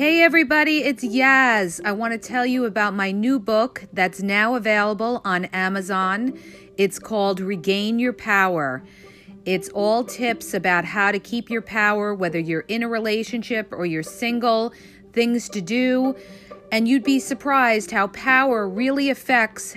Hey everybody, it's Yaz. I want to tell you about my new book that's now available on Amazon. It's called Regain Your Power. It's all tips about how to keep your power, whether you're in a relationship or you're single, things to do. And you'd be surprised how power really affects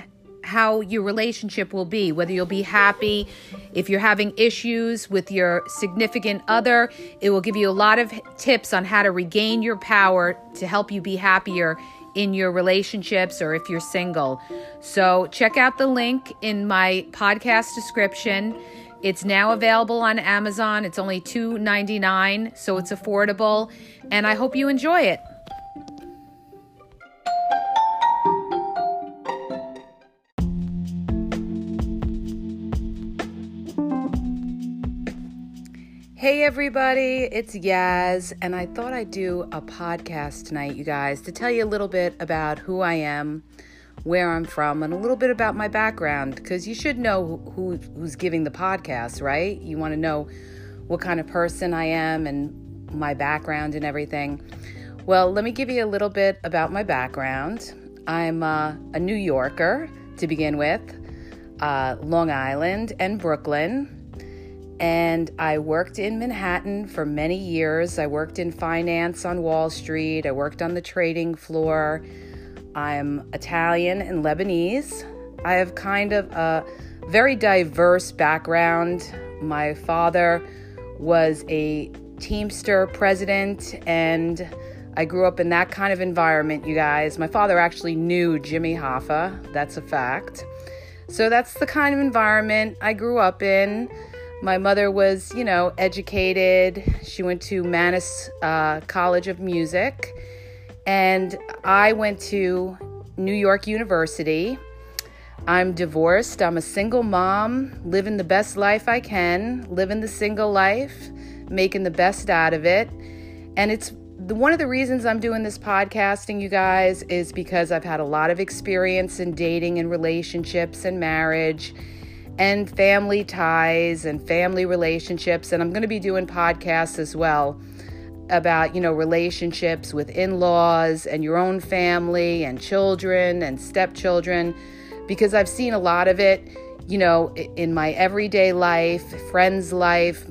how your relationship will be, whether you'll be happy, if you're having issues with your significant other, it will give you a lot of tips on how to regain your power to help you be happier in your relationships or if you're single. So, check out the link in my podcast description. It's now available on Amazon. It's only $2.99, so it's affordable, and I hope you enjoy it. Hey everybody, it's Yaz, and I thought I'd do a podcast tonight, you guys, to tell you a little bit about who I am, where I'm from, and a little bit about my background, because you should know who, who's giving the podcast, right? You want to know what kind of person I am and my background and everything. Well, let me give you a little bit about my background. I'm uh, a New Yorker to begin with, uh, Long Island and Brooklyn. And I worked in Manhattan for many years. I worked in finance on Wall Street. I worked on the trading floor. I'm Italian and Lebanese. I have kind of a very diverse background. My father was a Teamster president, and I grew up in that kind of environment, you guys. My father actually knew Jimmy Hoffa, that's a fact. So that's the kind of environment I grew up in. My mother was, you know, educated. She went to Mannes uh, College of Music, and I went to New York University. I'm divorced. I'm a single mom, living the best life I can, living the single life, making the best out of it. And it's one of the reasons I'm doing this podcasting, you guys, is because I've had a lot of experience in dating and relationships and marriage and family ties and family relationships. And I'm going to be doing podcasts as well about, you know, relationships with in laws and your own family and children and stepchildren, because I've seen a lot of it, you know, in my everyday life, friends' life,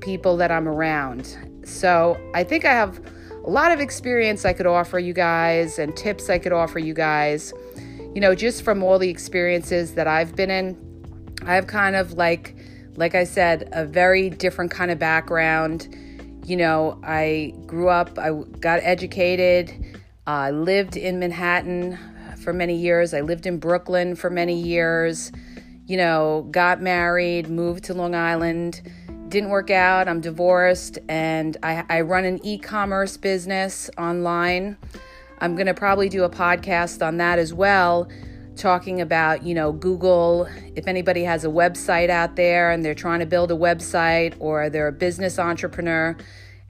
people that I'm around. So I think I have a lot of experience I could offer you guys and tips I could offer you guys, you know, just from all the experiences that I've been in I have kind of like, like I said, a very different kind of background. You know, I grew up, I got educated, I uh, lived in Manhattan for many years, I lived in Brooklyn for many years, you know, got married, moved to Long Island. Didn't work out. I'm divorced and I, I run an e commerce business online. I'm going to probably do a podcast on that as well talking about, you know, Google. If anybody has a website out there and they're trying to build a website or they're a business entrepreneur,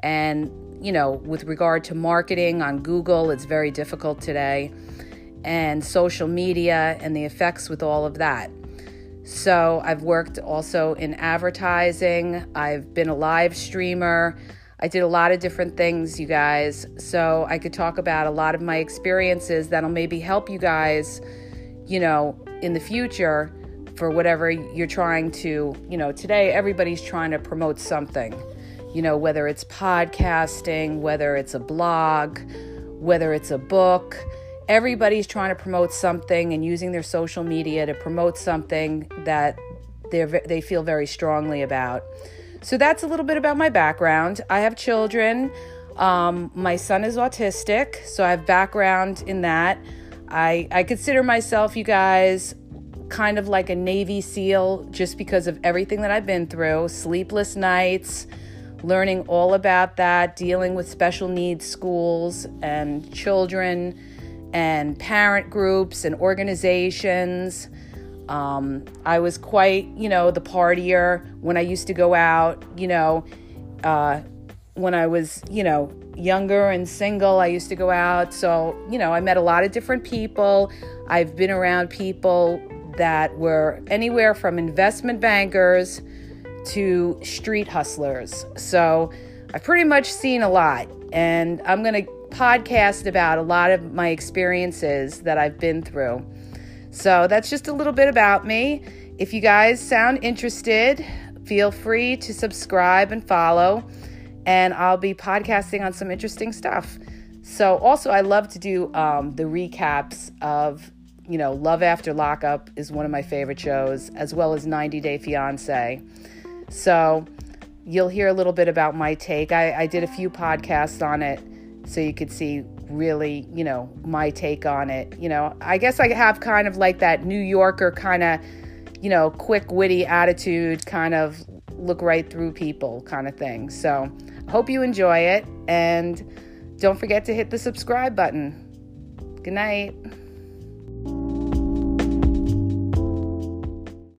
and, you know, with regard to marketing on Google, it's very difficult today, and social media and the effects with all of that. So, I've worked also in advertising, I've been a live streamer. I did a lot of different things, you guys. So I could talk about a lot of my experiences that'll maybe help you guys you know, in the future for whatever you're trying to, you know, today everybody's trying to promote something, you know, whether it's podcasting, whether it's a blog, whether it's a book. Everybody's trying to promote something and using their social media to promote something that they they feel very strongly about. So that's a little bit about my background. I have children. Um, my son is autistic, so I have background in that. I, I consider myself, you guys, kind of like a Navy SEAL just because of everything that I've been through sleepless nights, learning all about that, dealing with special needs schools and children and parent groups and organizations. Um, I was quite, you know, the partier when I used to go out, you know, uh, when I was, you know, younger and single, I used to go out. So, you know, I met a lot of different people. I've been around people that were anywhere from investment bankers to street hustlers. So, I've pretty much seen a lot. And I'm going to podcast about a lot of my experiences that I've been through. So that's just a little bit about me. If you guys sound interested, feel free to subscribe and follow, and I'll be podcasting on some interesting stuff. So, also, I love to do um, the recaps of, you know, Love After Lockup is one of my favorite shows, as well as 90 Day Fiance. So, you'll hear a little bit about my take. I, I did a few podcasts on it so you could see really, you know, my take on it. You know, I guess I have kind of like that New Yorker kind of, you know, quick, witty attitude, kind of look right through people kind of thing. So, hope you enjoy it and don't forget to hit the subscribe button. Good night.